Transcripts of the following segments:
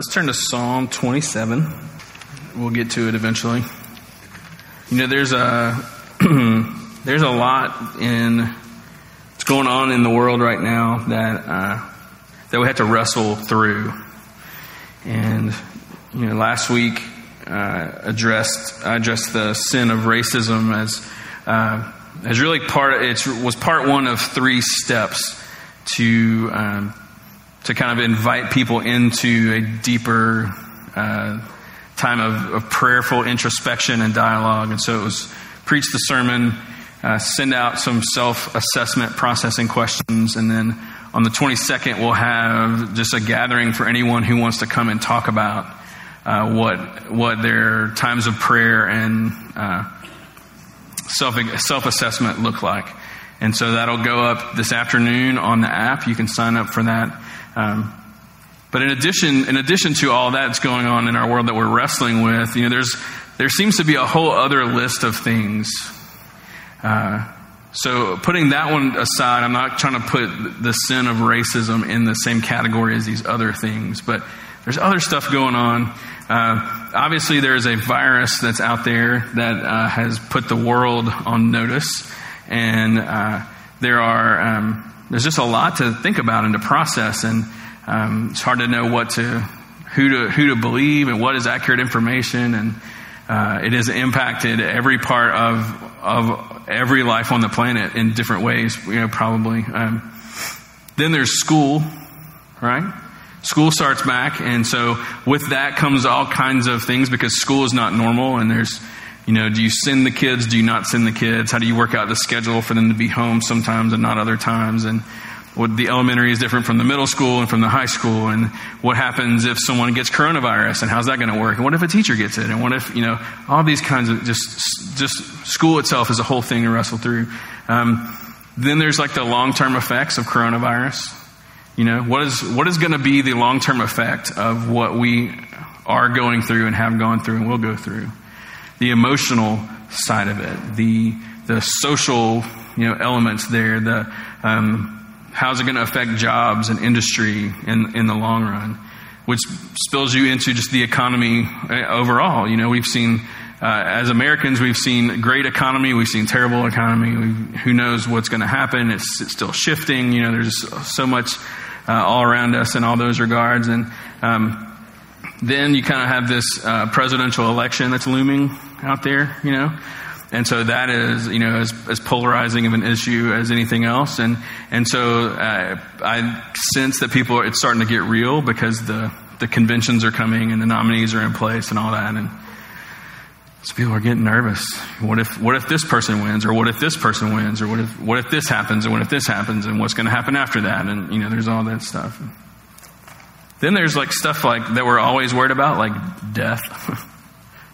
Let's turn to Psalm 27. We'll get to it eventually. You know, there's a there's a lot in what's going on in the world right now that uh, that we have to wrestle through. And you know, last week uh, addressed I addressed the sin of racism as uh, as really part. It was part one of three steps to. Um, to kind of invite people into a deeper uh, time of, of, prayerful introspection and dialogue. And so it was preach the sermon, uh, send out some self assessment processing questions, and then on the 22nd, we'll have just a gathering for anyone who wants to come and talk about uh, what, what their times of prayer and uh, self self assessment look like. And so that'll go up this afternoon on the app. You can sign up for that. Um, but in addition, in addition to all that's going on in our world that we're wrestling with, you know, there's there seems to be a whole other list of things. Uh, so putting that one aside, I'm not trying to put the sin of racism in the same category as these other things, but there's other stuff going on. Uh, obviously, there is a virus that's out there that uh, has put the world on notice, and uh, there are. Um, there's just a lot to think about and to process, and um, it's hard to know what to who to who to believe and what is accurate information, and uh, it has impacted every part of of every life on the planet in different ways. You know, probably. Um, then there's school, right? School starts back, and so with that comes all kinds of things because school is not normal, and there's you know, do you send the kids? Do you not send the kids? How do you work out the schedule for them to be home sometimes and not other times? And what the elementary is different from the middle school and from the high school. And what happens if someone gets coronavirus and how's that going to work? And what if a teacher gets it? And what if, you know, all these kinds of just, just school itself is a whole thing to wrestle through. Um, then there's like the long term effects of coronavirus. You know, what is, what is going to be the long term effect of what we are going through and have gone through and will go through? the emotional side of it, the the social you know elements there, the um, how's it going to affect jobs and industry in in the long run, which spills you into just the economy uh, overall. You know, we've seen. Uh, as Americans, we've seen great economy, we've seen terrible economy. We've, who knows what's going to happen? It's, it's, still shifting. You know, there's so much uh, all around us in all those regards, and um, then you kind of have this uh, presidential election that's looming out there, you know. And so that is, you know, as, as polarizing of an issue as anything else. And, and so uh, I sense that people, are, it's starting to get real because the, the conventions are coming and the nominees are in place and all that. And so people are getting nervous. What if, what if this person wins? Or what if this person wins? Or what if, what if this happens? And what if this happens? And what's going to happen after that? And, you know, there's all that stuff. Then there's like stuff like that we're always worried about, like death.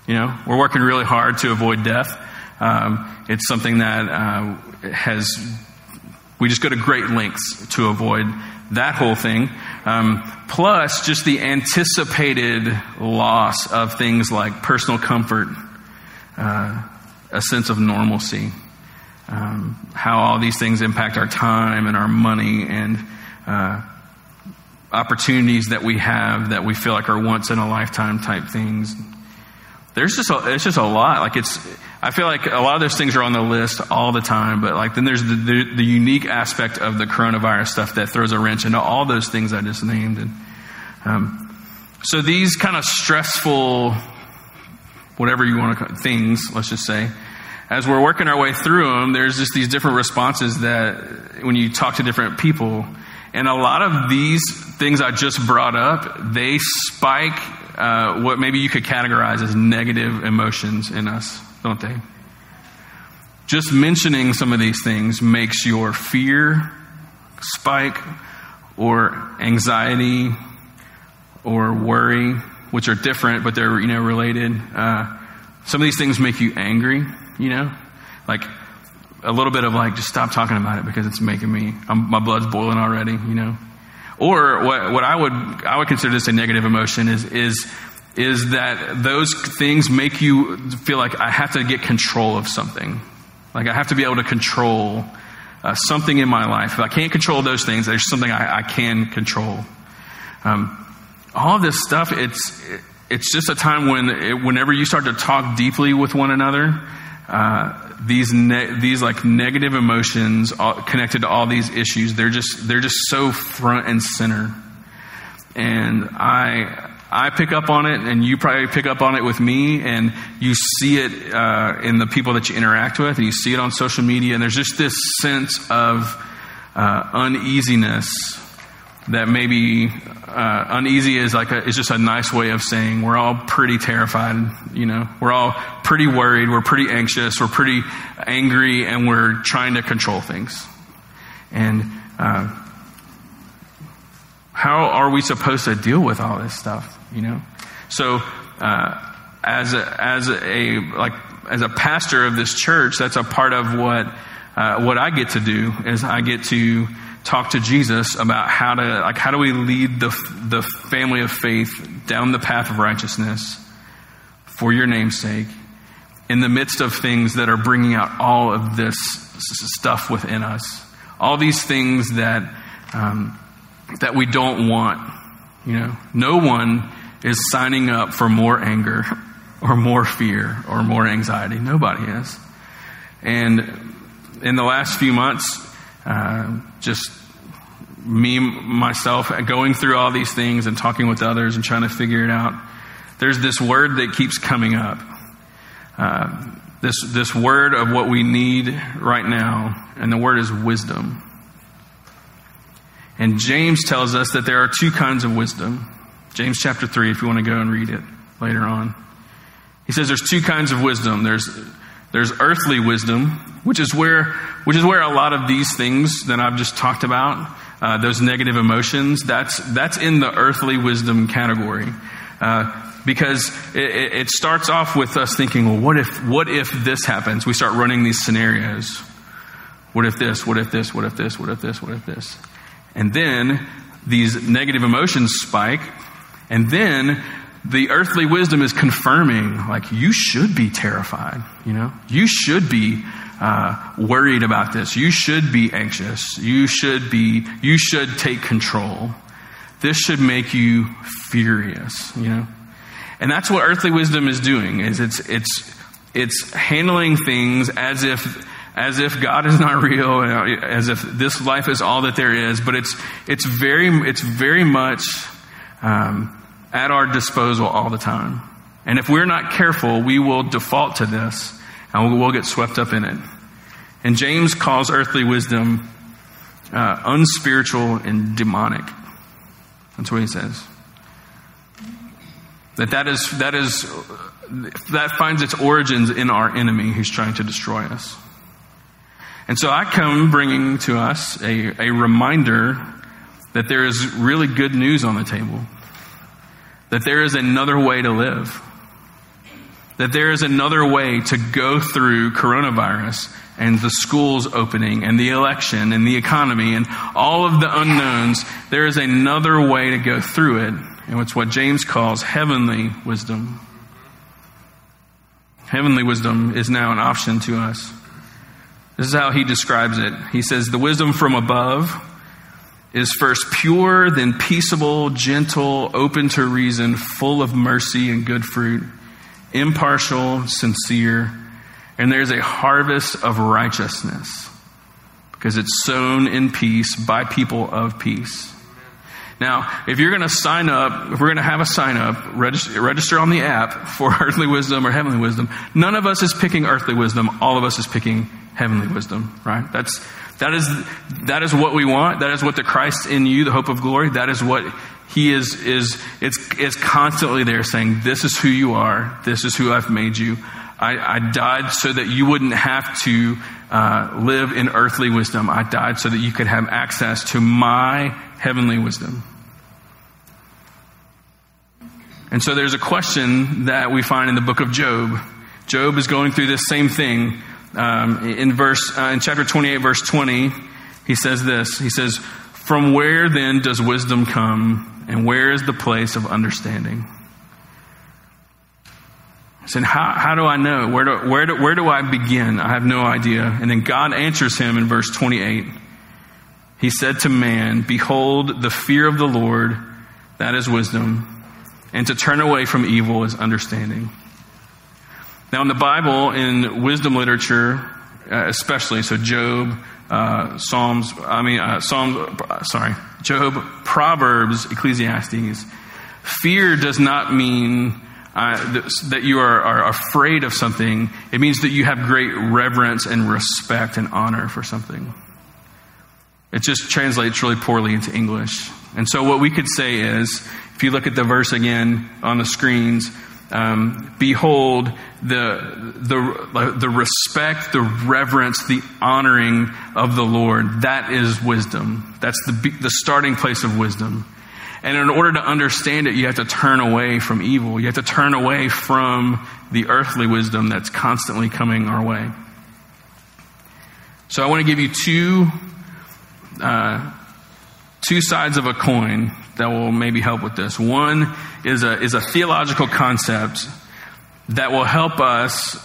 You know, we're working really hard to avoid death. Um, it's something that uh, has, we just go to great lengths to avoid that whole thing. Um, plus, just the anticipated loss of things like personal comfort, uh, a sense of normalcy, um, how all these things impact our time and our money and uh, opportunities that we have that we feel like are once in a lifetime type things there's just a, it's just a lot. Like it's, I feel like a lot of those things are on the list all the time, but like then there's the, the, the unique aspect of the coronavirus stuff that throws a wrench into all those things I just named. And um, so these kind of stressful, whatever you want to call things, let's just say, as we're working our way through them, there's just these different responses that when you talk to different people, and a lot of these things I just brought up, they spike uh, what maybe you could categorize as negative emotions in us, don't they? Just mentioning some of these things makes your fear spike or anxiety or worry, which are different, but they're, you know, related. Uh, some of these things make you angry, you know? Like a little bit of like, just stop talking about it because it's making me, I'm, my blood's boiling already, you know? Or what, what I would, I would consider this a negative emotion is, is, is that those things make you feel like I have to get control of something. Like I have to be able to control uh, something in my life. If I can't control those things, there's something I, I can control. Um, all this stuff, it's, it's just a time when, it, whenever you start to talk deeply with one another, uh, these ne- these like negative emotions all, connected to all these issues, they're just they're just so front and center. And I I pick up on it, and you probably pick up on it with me, and you see it uh, in the people that you interact with, and you see it on social media, and there's just this sense of uh, uneasiness that maybe uh, uneasy is like a, is just a nice way of saying we're all pretty terrified. You know, we're all pretty worried, we're pretty anxious, we're pretty angry, and we're trying to control things. And uh, how are we supposed to deal with all this stuff? You know, so uh, as a, as a like as a pastor of this church, that's a part of what uh, what I get to do is I get to talk to Jesus about how to like how do we lead the the family of faith down the path of righteousness for your name's sake in the midst of things that are bringing out all of this stuff within us. All these things that um, that we don't want you know? No one is signing up for more anger or more fear or more anxiety nobody is and in the last few months uh, just me, myself, going through all these things and talking with others and trying to figure it out, there's this word that keeps coming up. Uh, this, this word of what we need right now, and the word is wisdom. And James tells us that there are two kinds of wisdom. James chapter 3, if you want to go and read it later on. He says there's two kinds of wisdom. There's there's earthly wisdom, which is where, which is where a lot of these things that I've just talked about, uh, those negative emotions, that's, that's in the earthly wisdom category. Uh, because it, it, starts off with us thinking, well, what if, what if this happens? We start running these scenarios. What if this? What if this? What if this? What if this? What if this? And then these negative emotions spike, and then the earthly wisdom is confirming, like, you should be terrified, you know? You should be uh, worried about this. You should be anxious. You should be, you should take control. This should make you furious, you know? And that's what earthly wisdom is doing, is it's, it's, it's handling things as if, as if God is not real, as if this life is all that there is, but it's, it's very, it's very much, um, at our disposal all the time. And if we're not careful, we will default to this and we'll get swept up in it. And James calls earthly wisdom uh, unspiritual and demonic. That's what he says. That that is that is that finds its origins in our enemy who's trying to destroy us. And so I come bringing to us a, a reminder that there is really good news on the table that there is another way to live, that there is another way to go through coronavirus and the schools opening and the election and the economy and all of the unknowns. There is another way to go through it, and it's what James calls heavenly wisdom. Heavenly wisdom is now an option to us. This is how he describes it. He says, The wisdom from above is first pure, then peaceable, gentle, open to reason, full of mercy and good fruit, impartial, sincere, and there's a harvest of righteousness because it's sown in peace by people of peace. Now, if you're going to sign up, if we're going to have a sign up, register, register on the app for earthly wisdom or heavenly wisdom, none of us is picking earthly wisdom. All of us is picking heavenly wisdom, right? That's, that is, that is what we want. That is what the Christ in you, the hope of glory, that is what he is, is, it's, is constantly there saying, this is who you are. This is who I've made you. I, I died so that you wouldn't have to uh, live in earthly wisdom. I died so that you could have access to my heavenly wisdom. And so there's a question that we find in the book of Job. Job is going through this same thing um, in verse uh, in chapter 28 verse 20 he says this he says from where then does wisdom come and where is the place of understanding he said, how, how do I know? Where do, where, do, where do I begin? I have no idea. And then God answers him in verse 28. He said to man, Behold, the fear of the Lord, That is wisdom. And to turn away from evil is understanding. Now, in the Bible, in wisdom literature, uh, especially, so Job, uh, Psalms, I mean, uh, Psalms, sorry, Job, Proverbs, Ecclesiastes, fear does not mean uh, that you are, are, afraid of something, it means that you have great reverence and respect and honor for something. It just translates really poorly into English. And so, what we could say is if you look at the verse again on the screens, um, behold the, the, the respect, the reverence, the honoring of the Lord. That is wisdom. That's the, the starting place of wisdom. And in order to understand it, you have to turn away from evil. You have to turn away from the earthly wisdom that's constantly coming our way. So I want to give you two, uh, two sides of a coin that will maybe help with this. One is a, is a theological concept that will help us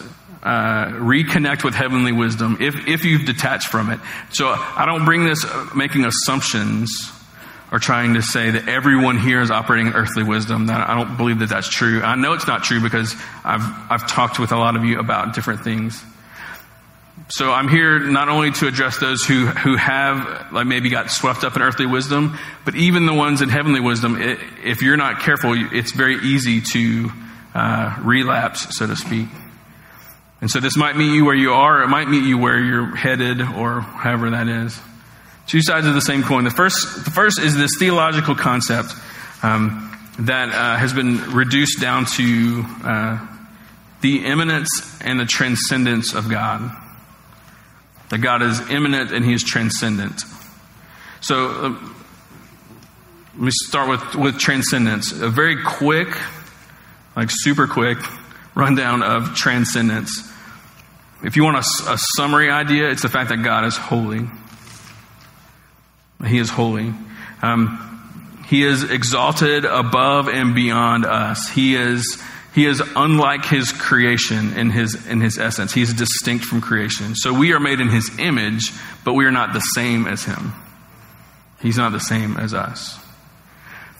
uh, reconnect with heavenly wisdom if, if you've detached from it. So I don't bring this making assumptions or trying to say that everyone here is operating in earthly wisdom. I don't believe that that's true. I know it's not true because I've I've talked with a lot of you about different things. So I'm here not only to address those who who have like maybe got swept up in earthly wisdom, but even the ones in heavenly wisdom. It, if you're not careful, it's very easy to uh, relapse, so to speak. And so this might meet you where you are, it might meet you where you're headed, or however that is. Two sides of the same coin. The first, the first is this theological concept um, that uh, has been reduced down to uh, the immanence and the transcendence of God. That God is immanent and He is transcendent. So uh, let me start with, with transcendence. A very quick, like super quick rundown of transcendence. If you want a, a summary idea, it's the fact that God is holy. He is holy. Um, he is exalted above and beyond us. He is, he is unlike his creation in his, in his essence. He's distinct from creation. So we are made in his image, but we are not the same as him. He's not the same as us.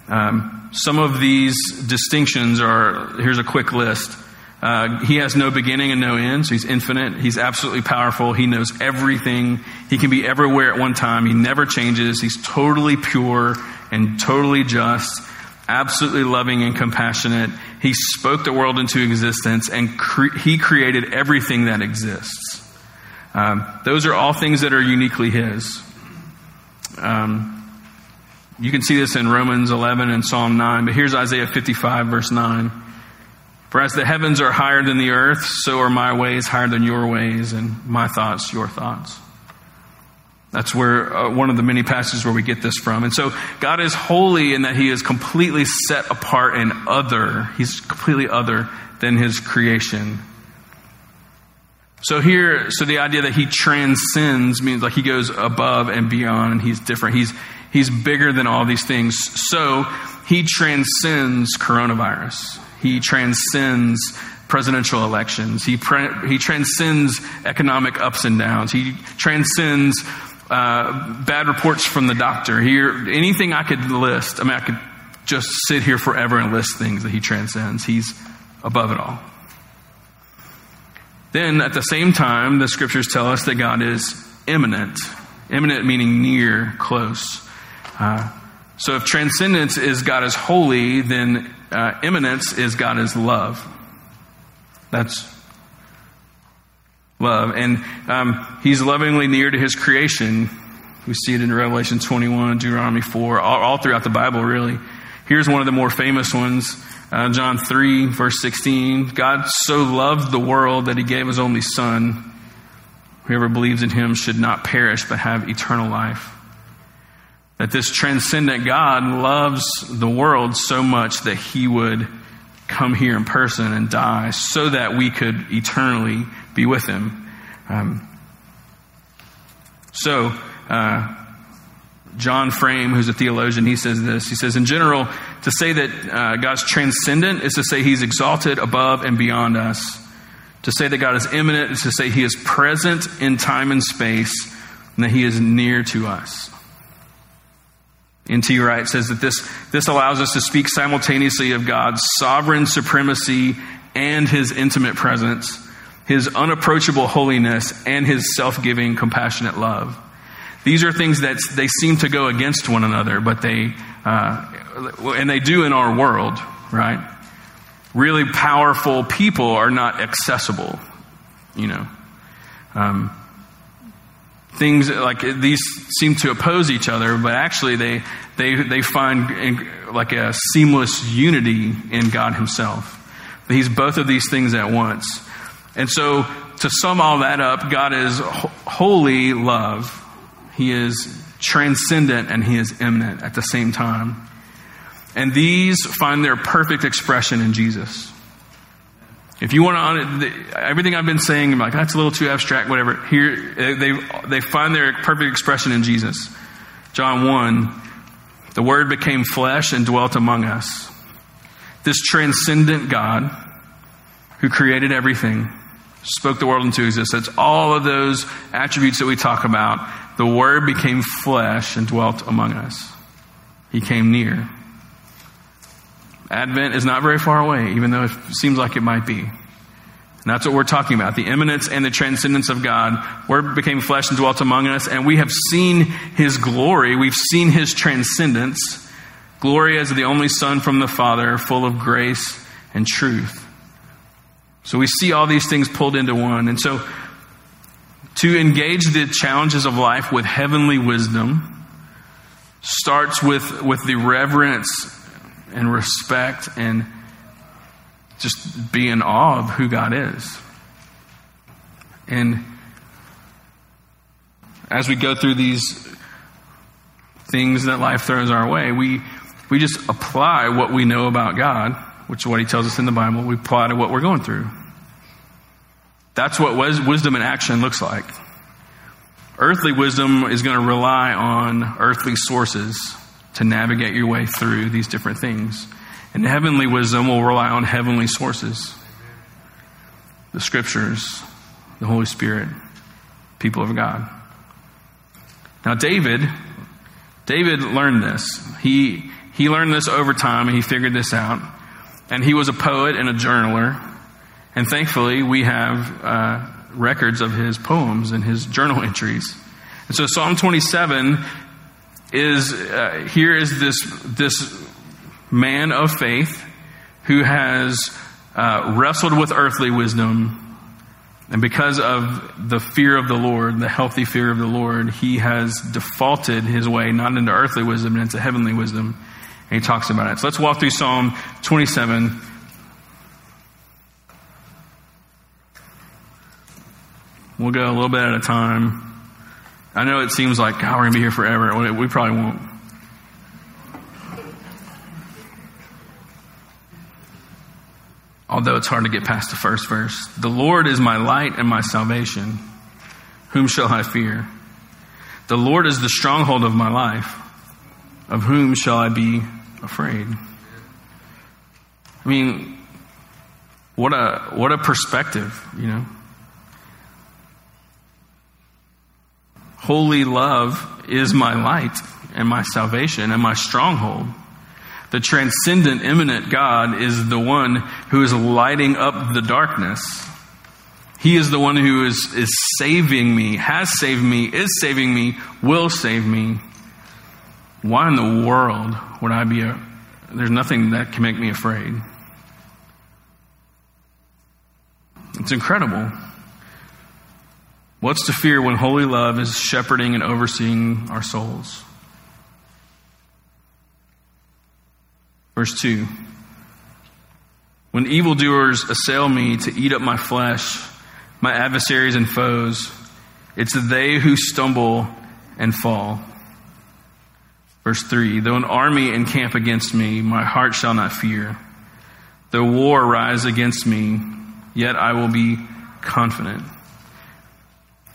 Um, some of these distinctions are, here's a quick list. Uh, he has no beginning and no end, so he's infinite. He's absolutely powerful. He knows everything. He can be everywhere at one time. He never changes. He's totally pure and totally just, absolutely loving and compassionate. He spoke the world into existence and cre- he created everything that exists. Um, those are all things that are uniquely his. Um, you can see this in Romans 11 and Psalm 9, but here's Isaiah 55, verse 9. For as the heavens are higher than the earth, so are my ways higher than your ways, and my thoughts your thoughts. That's where uh, one of the many passages where we get this from. And so God is holy in that he is completely set apart and other. He's completely other than his creation. So here, so the idea that he transcends means like he goes above and beyond and he's different. He's, he's bigger than all these things. So he transcends coronavirus. He transcends presidential elections. He, pre- he transcends economic ups and downs. He transcends uh, bad reports from the doctor. Here, anything I could list, I mean, I could just sit here forever and list things that he transcends. He's above it all. Then, at the same time, the scriptures tell us that God is immanent. Immanent meaning near, close. Uh, so, if transcendence is God is holy, then uh, immanence is God is love. That's love. And um, he's lovingly near to his creation. We see it in Revelation 21, Deuteronomy 4, all, all throughout the Bible, really. Here's one of the more famous ones uh, John 3, verse 16. God so loved the world that he gave his only Son. Whoever believes in him should not perish but have eternal life. That this transcendent God loves the world so much that he would come here in person and die so that we could eternally be with him. Um, so, uh, John Frame, who's a theologian, he says this. He says, in general, to say that uh, God's transcendent is to say he's exalted above and beyond us. To say that God is immanent is to say he is present in time and space and that he is near to us. N.T. Wright says that this, this allows us to speak simultaneously of God's sovereign supremacy and his intimate presence, his unapproachable holiness, and his self giving, compassionate love. These are things that they seem to go against one another, but they, uh, and they do in our world, right? Really powerful people are not accessible, you know. Um, things like these seem to oppose each other, but actually they, they, they find like a seamless unity in God Himself. He's both of these things at once. And so to sum all that up, God is holy love. He is transcendent and He is immanent at the same time. And these find their perfect expression in Jesus. If you want uh, to, everything I've been saying, I'm like, that's a little too abstract, whatever. Here, they, they find their perfect expression in Jesus. John 1, the Word became flesh and dwelt among us. This transcendent God who created everything, spoke the world into existence. All of those attributes that we talk about, the Word became flesh and dwelt among us. He came near. Advent is not very far away, even though it seems like it might be. And that's what we're talking about the immanence and the transcendence of God. Word became flesh and dwelt among us, and we have seen His glory. We've seen His transcendence. Glory as the only Son from the Father, full of grace and truth. So we see all these things pulled into one. And so to engage the challenges of life with heavenly wisdom starts with, with the reverence and respect and just be in awe of who God is. And as we go through these things that life throws our way, we, we just apply what we know about God, which is what He tells us in the Bible. We apply to what we're going through. That's what wisdom in action looks like. Earthly wisdom is going to rely on earthly sources to navigate your way through these different things. And heavenly wisdom will rely on heavenly sources the scriptures, the Holy Spirit, people of God. Now, David, David learned this. He, he learned this over time and he figured this out. And he was a poet and a journaler. And thankfully, we have uh, records of his poems and his journal entries. And so, Psalm 27 is uh, here is this this man of faith who has uh, wrestled with earthly wisdom. And because of the fear of the Lord, the healthy fear of the Lord, he has defaulted his way not into earthly wisdom, but into heavenly wisdom. And he talks about it. So let's walk through Psalm 27. We'll go a little bit at a time. I know it seems like, we're going to be here forever. We probably won't. although it's hard to get past the first verse. The Lord is my light and my salvation. Whom shall I fear? The Lord is the stronghold of my life. Of whom shall I be afraid? I mean, what a, what a perspective, you know? Holy love is my light and my salvation and my stronghold. The transcendent, immanent God is the one who is lighting up the darkness. He is the one who is, is saving me, has saved me, is saving me, will save me. Why in the world would I be a. There's nothing that can make me afraid. It's incredible. What's to fear when holy love is shepherding and overseeing our souls? Verse 2 When evildoers assail me to eat up my flesh, my adversaries and foes, it's they who stumble and fall. Verse 3 Though an army encamp against me, my heart shall not fear. Though war rise against me, yet I will be confident.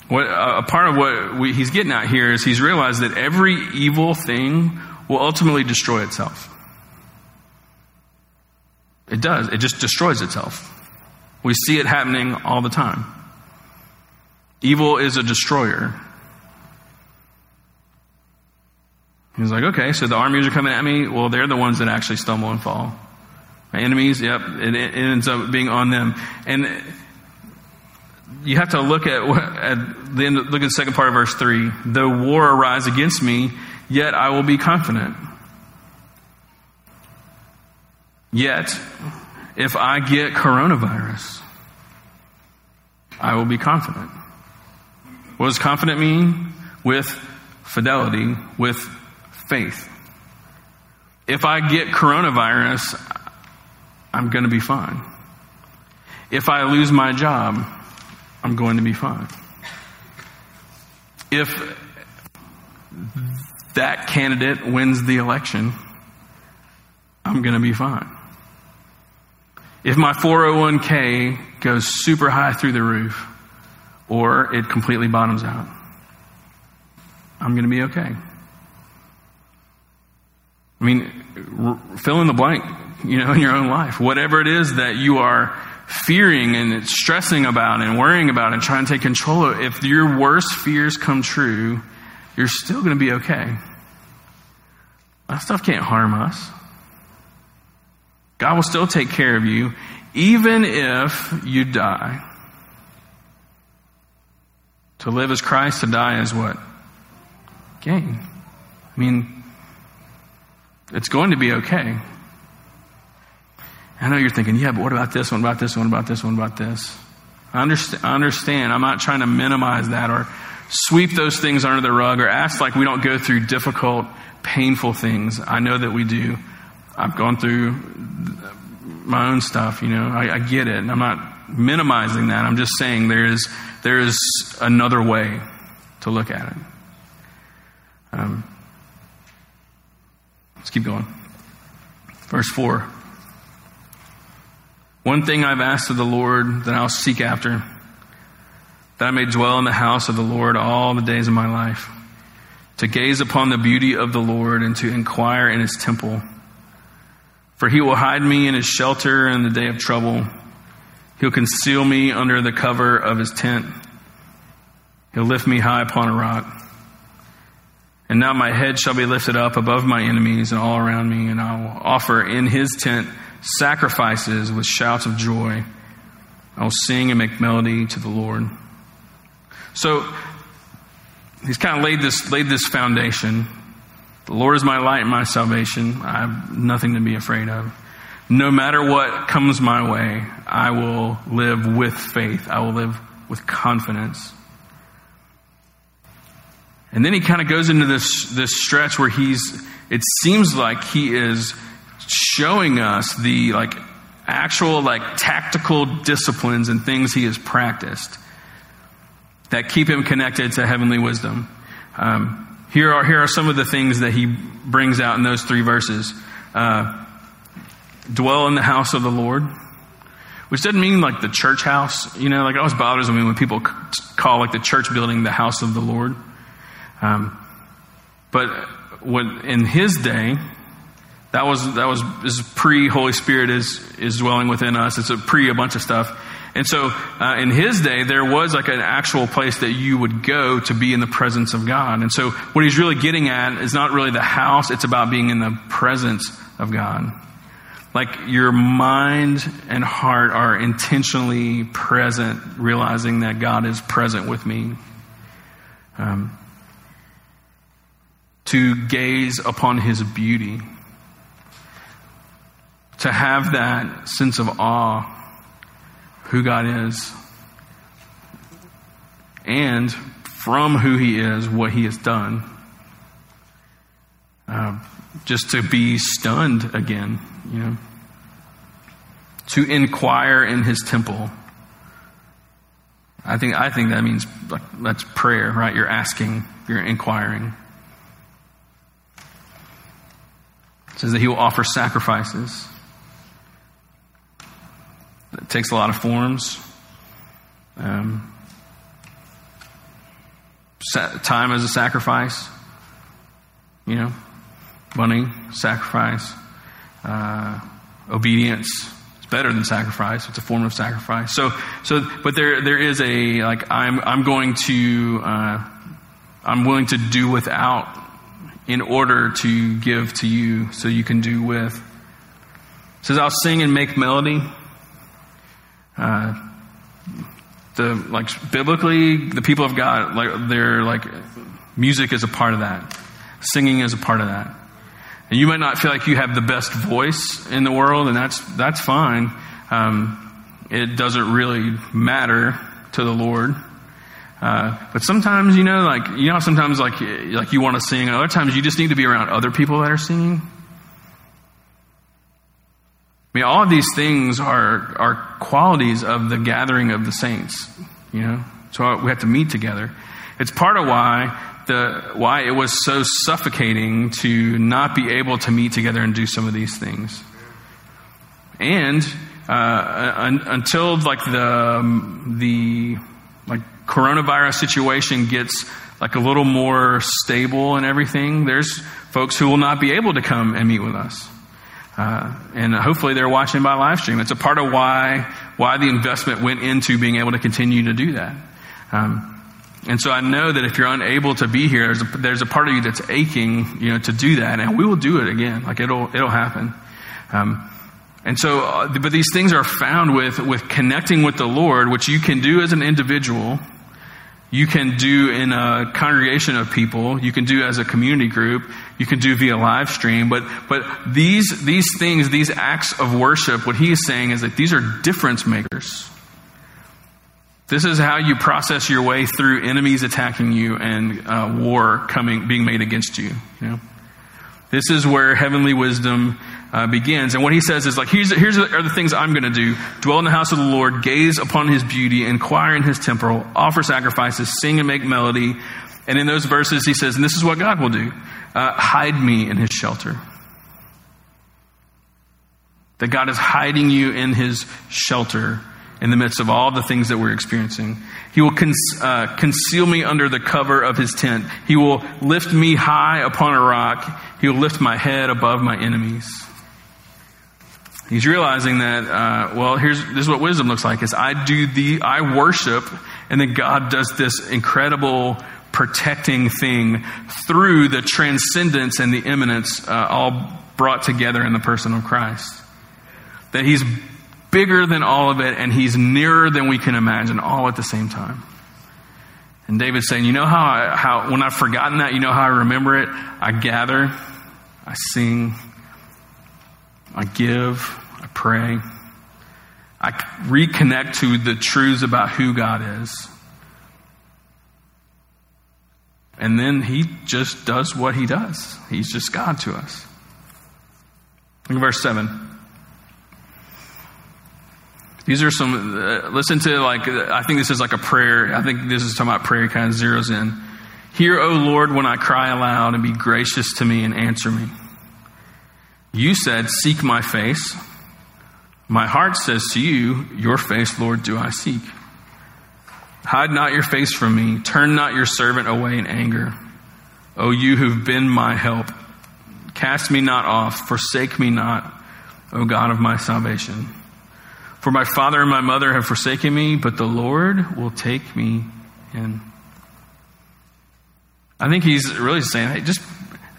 What, a part of what we, he's getting at here is he's realized that every evil thing will ultimately destroy itself. It does. It just destroys itself. We see it happening all the time. Evil is a destroyer. He's like, okay, so the armies are coming at me. Well, they're the ones that actually stumble and fall. My enemies, yep, it, it ends up being on them. And you have to look at, at the end, look at the second part of verse 3. The war arise against me, yet I will be confident. Yet, if I get coronavirus, I will be confident. What does confident mean? With fidelity, with faith. If I get coronavirus, I'm going to be fine. If I lose my job, I'm going to be fine. If that candidate wins the election, I'm going to be fine. If my 401k goes super high through the roof or it completely bottoms out, I'm going to be okay. I mean, fill in the blank, you know, in your own life. Whatever it is that you are fearing and stressing about and worrying about and trying to take control of, if your worst fears come true, you're still going to be okay. That stuff can't harm us. God will still take care of you, even if you die. To live as Christ, to die as what? Gain. I mean, it's going to be okay. I know you're thinking, yeah, but what about this one, about this one, about this one, about this? I understand, I understand. I'm not trying to minimize that or sweep those things under the rug or act like we don't go through difficult, painful things. I know that we do. I've gone through my own stuff, you know. I, I get it. And I'm not minimizing that. I'm just saying there is, there is another way to look at it. Um, let's keep going. Verse 4. One thing I've asked of the Lord that I'll seek after, that I may dwell in the house of the Lord all the days of my life, to gaze upon the beauty of the Lord and to inquire in his temple. For he will hide me in his shelter in the day of trouble. He'll conceal me under the cover of his tent. He'll lift me high upon a rock. And now my head shall be lifted up above my enemies and all around me, and I will offer in his tent sacrifices with shouts of joy. I will sing and make melody to the Lord. So he's kind of laid this, laid this foundation the Lord is my light and my salvation. I have nothing to be afraid of. No matter what comes my way, I will live with faith. I will live with confidence. And then he kind of goes into this, this stretch where he's, it seems like he is showing us the like actual like tactical disciplines and things he has practiced that keep him connected to heavenly wisdom. Um, here are, here are some of the things that he brings out in those three verses. Uh, dwell in the house of the Lord, which doesn't mean like the church house. You know, like it always bothers me when people call like the church building the house of the Lord. Um, but in his day, that was that was pre Holy Spirit is is dwelling within us. It's a pre a bunch of stuff. And so, uh, in his day, there was like an actual place that you would go to be in the presence of God. And so, what he's really getting at is not really the house, it's about being in the presence of God. Like your mind and heart are intentionally present, realizing that God is present with me. Um, to gaze upon his beauty. To have that sense of awe who God is and from who He is, what He has done. Uh, just to be stunned again, you know. To inquire in His temple. I think I think that means like that's prayer, right? You're asking, you're inquiring. It says that he will offer sacrifices. It takes a lot of forms. Um, time as a sacrifice, you know, money, sacrifice, uh, obedience. It's better than sacrifice. It's a form of sacrifice. So, so, but there, there is a like I'm, I'm going to, uh, I'm willing to do without in order to give to you so you can do with. It says, I'll sing and make melody. Uh, the like biblically, the people of God, like they're like music is a part of that. Singing is a part of that. And you might not feel like you have the best voice in the world, and that's that's fine. Um, it doesn't really matter to the Lord. Uh, but sometimes, you know, like you know, sometimes like like you want to sing, and other times you just need to be around other people that are singing. I mean, all of these things are are qualities of the gathering of the saints. You know, so we have to meet together. It's part of why the why it was so suffocating to not be able to meet together and do some of these things. And uh, un, until like the um, the like coronavirus situation gets like a little more stable and everything, there's folks who will not be able to come and meet with us. Uh, and hopefully they're watching by live stream. It's a part of why why the investment went into being able to continue to do that. Um, and so I know that if you're unable to be here, there's a, there's a part of you that's aching, you know, to do that, and we will do it again. Like it'll it'll happen. Um, and so, uh, but these things are found with with connecting with the Lord, which you can do as an individual you can do in a congregation of people, you can do as a community group, you can do via live stream, but, but these, these things, these acts of worship, what he is saying is that these are difference makers. This is how you process your way through enemies attacking you and uh, war coming, being made against you. You know, this is where heavenly wisdom uh, begins. And what he says is like, here's, here's are the things I'm going to do. Dwell in the house of the Lord, gaze upon his beauty, inquire in his temple, offer sacrifices, sing and make melody. And in those verses, he says, and this is what God will do. Uh, hide me in his shelter. That God is hiding you in his shelter in the midst of all the things that we're experiencing. He will con- uh, conceal me under the cover of his tent. He will lift me high upon a rock. He will lift my head above my enemies. He's realizing that, uh, well, here's this is what wisdom looks like: is I do the I worship, and then God does this incredible protecting thing through the transcendence and the immanence, uh, all brought together in the person of Christ. That He's bigger than all of it, and He's nearer than we can imagine, all at the same time. And David's saying, you know how I, how when I've forgotten that, you know how I remember it? I gather, I sing, I give, I pray. I reconnect to the truths about who God is. And then he just does what he does. He's just God to us. Look at verse 7. These are some, uh, listen to like, I think this is like a prayer. I think this is talking about prayer kind of zeroes in. Hear, O Lord, when I cry aloud and be gracious to me and answer me. You said, Seek my face. My heart says to you, Your face, Lord, do I seek. Hide not your face from me. Turn not your servant away in anger. O you who've been my help, cast me not off, forsake me not, O God of my salvation. For my father and my mother have forsaken me, but the Lord will take me in. I think he's really saying, hey, just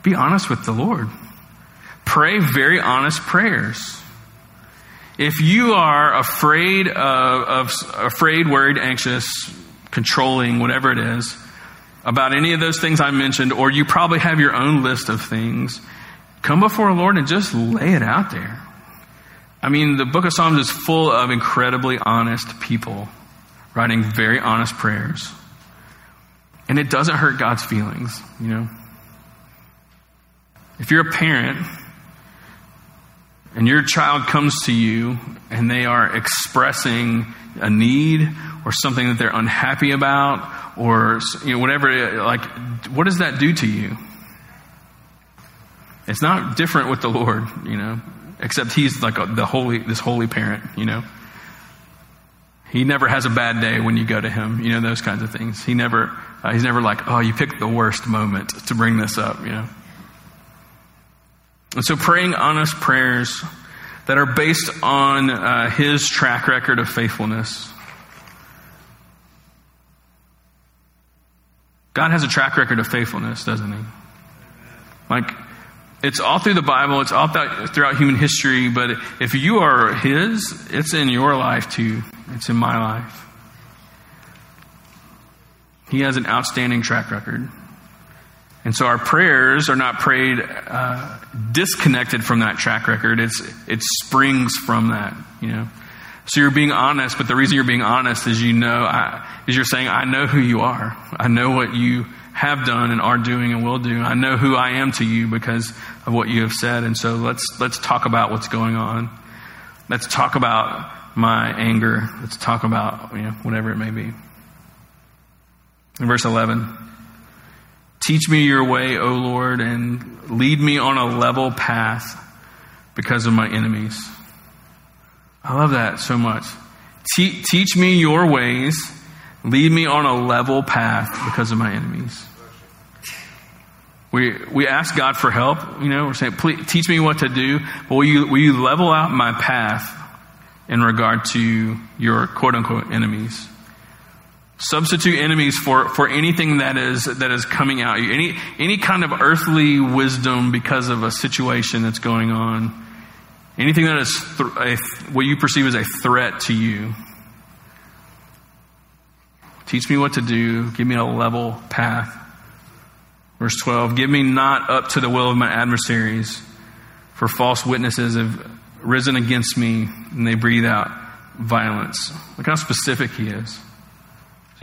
be honest with the Lord. Pray very honest prayers. If you are afraid of, of, afraid, worried, anxious, controlling, whatever it is, about any of those things I mentioned, or you probably have your own list of things, come before the Lord and just lay it out there. I mean, the book of Psalms is full of incredibly honest people writing very honest prayers. And it doesn't hurt God's feelings, you know. If you're a parent and your child comes to you and they are expressing a need or something that they're unhappy about or you know whatever like what does that do to you? It's not different with the lord you know except he's like a, the holy this holy parent you know. He never has a bad day when you go to him you know those kinds of things. He never uh, he's never like oh you picked the worst moment to bring this up you know and so praying honest prayers that are based on uh, his track record of faithfulness. God has a track record of faithfulness, doesn't he? Like, it's all through the Bible, it's all throughout human history, but if you are His, it's in your life too. It's in my life. He has an outstanding track record. And so our prayers are not prayed uh, disconnected from that track record. It's, it springs from that, you know. So you're being honest, but the reason you're being honest is you know, I, is you're saying, I know who you are. I know what you have done and are doing and will do. I know who I am to you because of what you have said. And so let's, let's talk about what's going on. Let's talk about my anger. Let's talk about, you know, whatever it may be. In verse 11, teach me your way, O Lord, and lead me on a level path because of my enemies. I love that so much. Te- teach me your ways. Lead me on a level path because of my enemies. We, we ask God for help. You know, we're saying, please teach me what to do. But will you, will you level out my path in regard to your quote unquote enemies? Substitute enemies for, for anything that is, that is coming out you. Any, any kind of earthly wisdom because of a situation that's going on. Anything that is th- a, what you perceive as a threat to you. Teach me what to do. Give me a level path. Verse 12 Give me not up to the will of my adversaries, for false witnesses have risen against me, and they breathe out violence. Look how specific he is.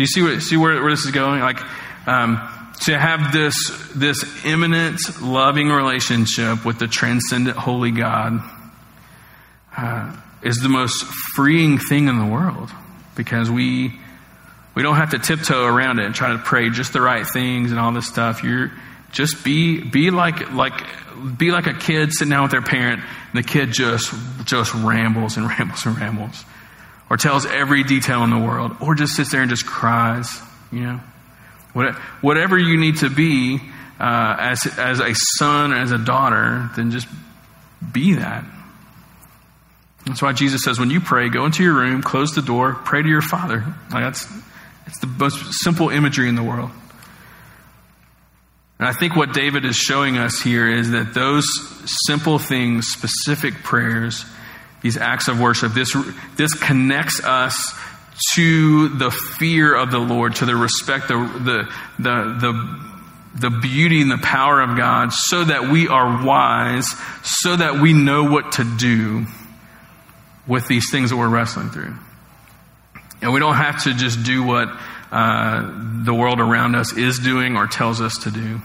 You see, what, see where, where this is going? Like, um, to have this, this immanent, loving relationship with the transcendent, holy God uh, is the most freeing thing in the world because we we don't have to tiptoe around it and try to pray just the right things and all this stuff. You're just be be like like be like a kid sitting down with their parent and the kid just just rambles and rambles and rambles or tells every detail in the world or just sits there and just cries you know whatever you need to be uh, as as a son as a daughter then just be that that's why Jesus says, when you pray, go into your room, close the door, pray to your Father. Like that's, it's the most simple imagery in the world. And I think what David is showing us here is that those simple things, specific prayers, these acts of worship, this, this connects us to the fear of the Lord, to the respect, the, the, the, the, beauty and the power of God, so that we are wise, so that we know what to do with these things that we're wrestling through. And we don't have to just do what uh, the world around us is doing or tells us to do.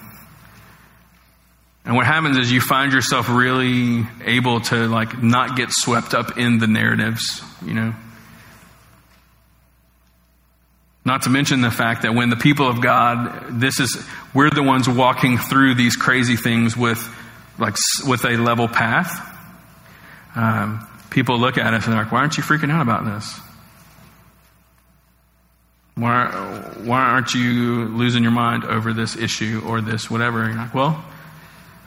And what happens is you find yourself really able to like not get swept up in the narratives, you know. Not to mention the fact that when the people of God, this is we're the ones walking through these crazy things with like with a level path. Um, people look at us and they're like, "Why aren't you freaking out about this?" Why, why aren't you losing your mind over this issue or this whatever? And you're like, well,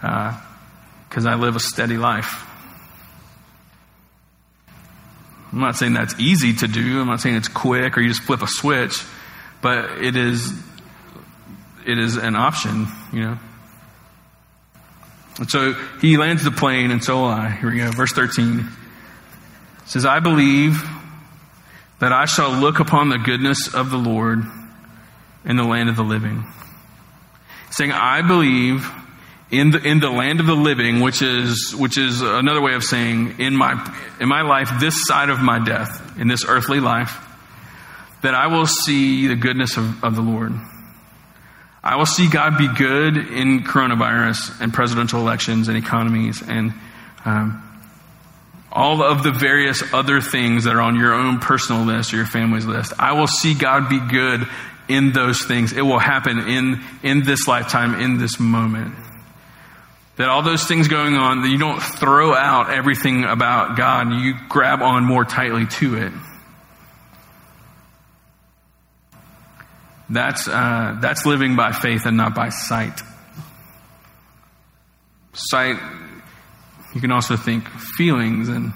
because uh, I live a steady life. I'm not saying that's easy to do. I'm not saying it's quick or you just flip a switch, but it is it is an option, you know. And so he lands the plane, and so will I. Here we go, verse 13. It says, I believe that I shall look upon the goodness of the Lord in the land of the living. Saying, I believe in the, in the land of the living, which is, which is another way of saying in my, in my life, this side of my death, in this earthly life, that I will see the goodness of, of the Lord. I will see God be good in coronavirus and presidential elections and economies and um, all of the various other things that are on your own personal list or your family's list. I will see God be good in those things. It will happen in, in this lifetime, in this moment. That all those things going on, that you don't throw out everything about God, you grab on more tightly to it. That's, uh, that's living by faith and not by sight. Sight you can also think feelings and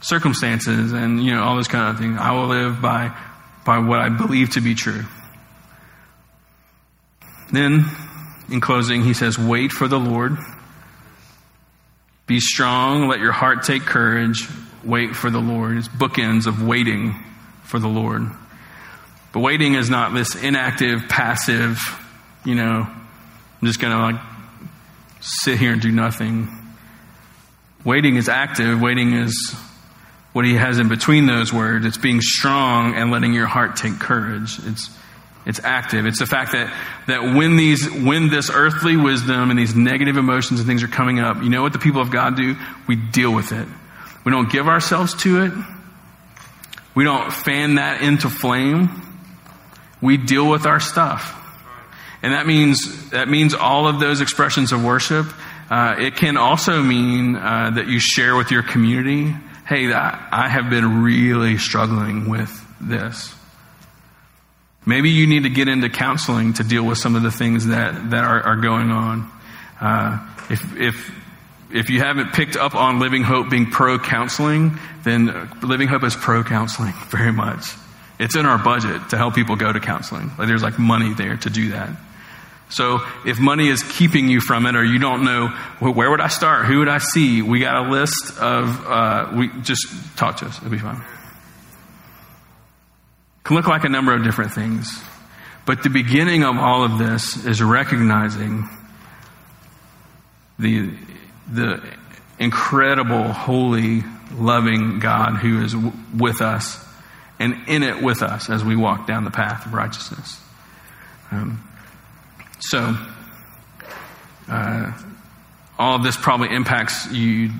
circumstances and you know all this kind of thing. I will live by by what I believe to be true. Then, in closing, he says, "Wait for the Lord. Be strong, let your heart take courage, wait for the Lord. It's bookends of waiting for the Lord. But waiting is not this inactive, passive, you know, I'm just going to like sit here and do nothing. Waiting is active. Waiting is what he has in between those words. It's being strong and letting your heart take courage. It's it's active. It's the fact that, that when these, when this earthly wisdom and these negative emotions and things are coming up, you know what the people of God do? We deal with it. We don't give ourselves to it. We don't fan that into flame. We deal with our stuff. And that means, that means all of those expressions of worship. Uh, it can also mean uh, that you share with your community, hey, I have been really struggling with this. Maybe you need to get into counseling to deal with some of the things that, that are, are going on. Uh, if, if, if you haven't picked up on Living Hope being pro counseling, then Living Hope is pro counseling very much. It's in our budget to help people go to counseling. Like there's like money there to do that. So if money is keeping you from it, or you don't know well, where would I start, who would I see, we got a list of. Uh, we just talk to us. It'll be fine can look like a number of different things. But the beginning of all of this is recognizing the, the incredible, holy, loving God who is w- with us and in it with us as we walk down the path of righteousness. Um, so, uh, all of this probably impacts you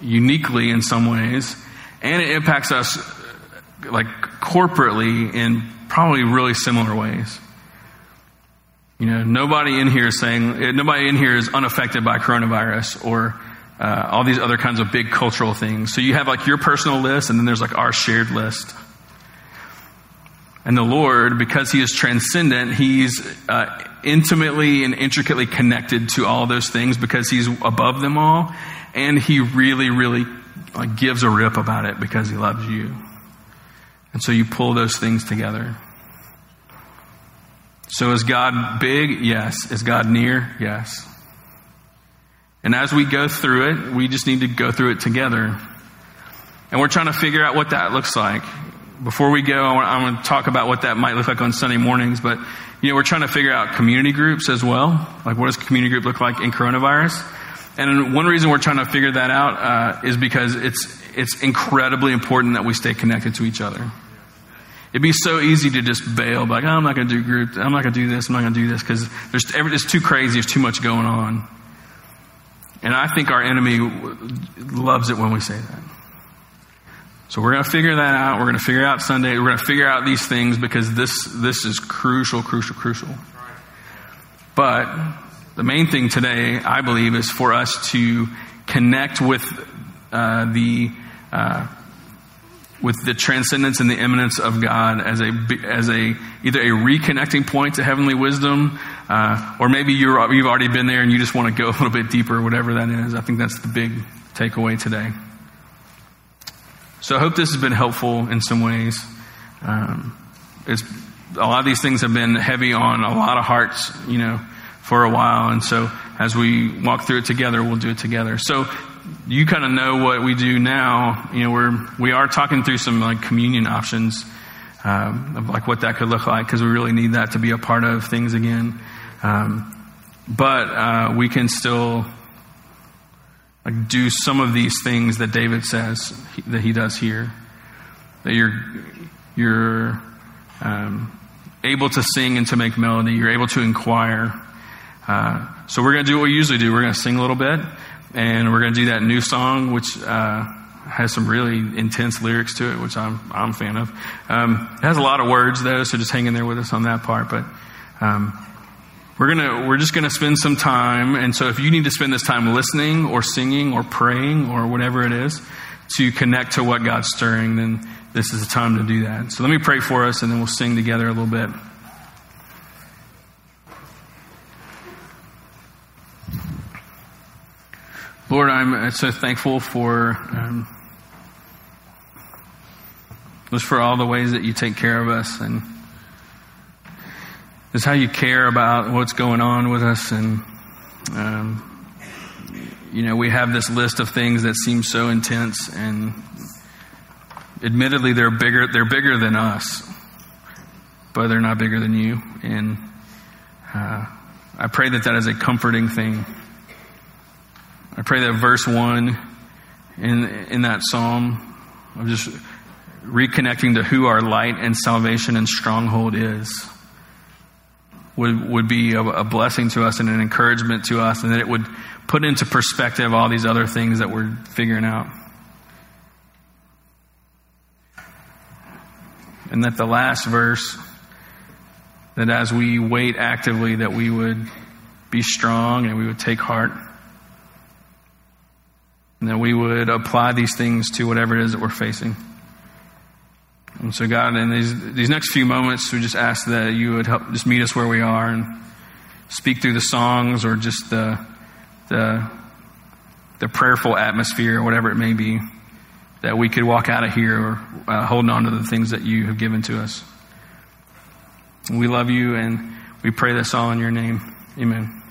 uniquely in some ways, and it impacts us like corporately in probably really similar ways. You know, nobody in here is saying, nobody in here is unaffected by coronavirus or uh, all these other kinds of big cultural things. So you have like your personal list, and then there's like our shared list. And the Lord, because He is transcendent, He's uh, intimately and intricately connected to all those things because He's above them all. And He really, really like, gives a rip about it because He loves you. And so you pull those things together. So is God big? Yes. Is God near? Yes. And as we go through it, we just need to go through it together. And we're trying to figure out what that looks like. Before we go, I want, to talk about what that might look like on Sunday mornings, but you know, we're trying to figure out community groups as well. Like, what does community group look like in coronavirus? And one reason we're trying to figure that out uh, is because it's it's incredibly important that we stay connected to each other. It'd be so easy to just bail, like, oh, I'm not going to do group, I'm not going to do this, I'm not going to do this, because there's it's too crazy, there's too much going on. And I think our enemy loves it when we say that. So we're going to figure that out. We're going to figure out Sunday. We're going to figure out these things because this, this is crucial, crucial, crucial. But the main thing today, I believe, is for us to connect with uh, the uh, with the transcendence and the immanence of God as a as a either a reconnecting point to heavenly wisdom, uh, or maybe you're you've already been there and you just want to go a little bit deeper, whatever that is. I think that's the big takeaway today. So I hope this has been helpful in some ways. Um, it's a lot of these things have been heavy on a lot of hearts, you know, for a while, and so as we walk through it together, we'll do it together. So you kind of know what we do now. You know, we're we are talking through some like communion options um, of like what that could look like because we really need that to be a part of things again. Um, but uh, we can still like do some of these things that David says he, that he does here. That you're you're um, able to sing and to make melody. You're able to inquire. Uh, so we're going to do what we usually do. We're going to sing a little bit and we're going to do that new song, which uh, has some really intense lyrics to it, which I'm I'm a fan of. Um, it has a lot of words though, so just hang in there with us on that part. But um, we're gonna we're just gonna spend some time, and so if you need to spend this time listening or singing or praying or whatever it is to connect to what God's stirring, then this is the time to do that. So let me pray for us, and then we'll sing together a little bit. Lord, I'm uh, so thankful for um, just for all the ways that you take care of us and just how you care about what's going on with us. And um, you know, we have this list of things that seem so intense and admittedly they're bigger they're bigger than us but they're not bigger than you. And uh, i pray that that is a comforting thing i pray that verse 1 in in that psalm of just reconnecting to who our light and salvation and stronghold is would, would be a, a blessing to us and an encouragement to us, and that it would put into perspective all these other things that we're figuring out. And that the last verse, that as we wait actively, that we would be strong and we would take heart. And that we would apply these things to whatever it is that we're facing. And so, God, in these, these next few moments, we just ask that you would help just meet us where we are and speak through the songs or just the, the, the prayerful atmosphere or whatever it may be, that we could walk out of here uh, holding on to the things that you have given to us. We love you and we pray this all in your name. Amen.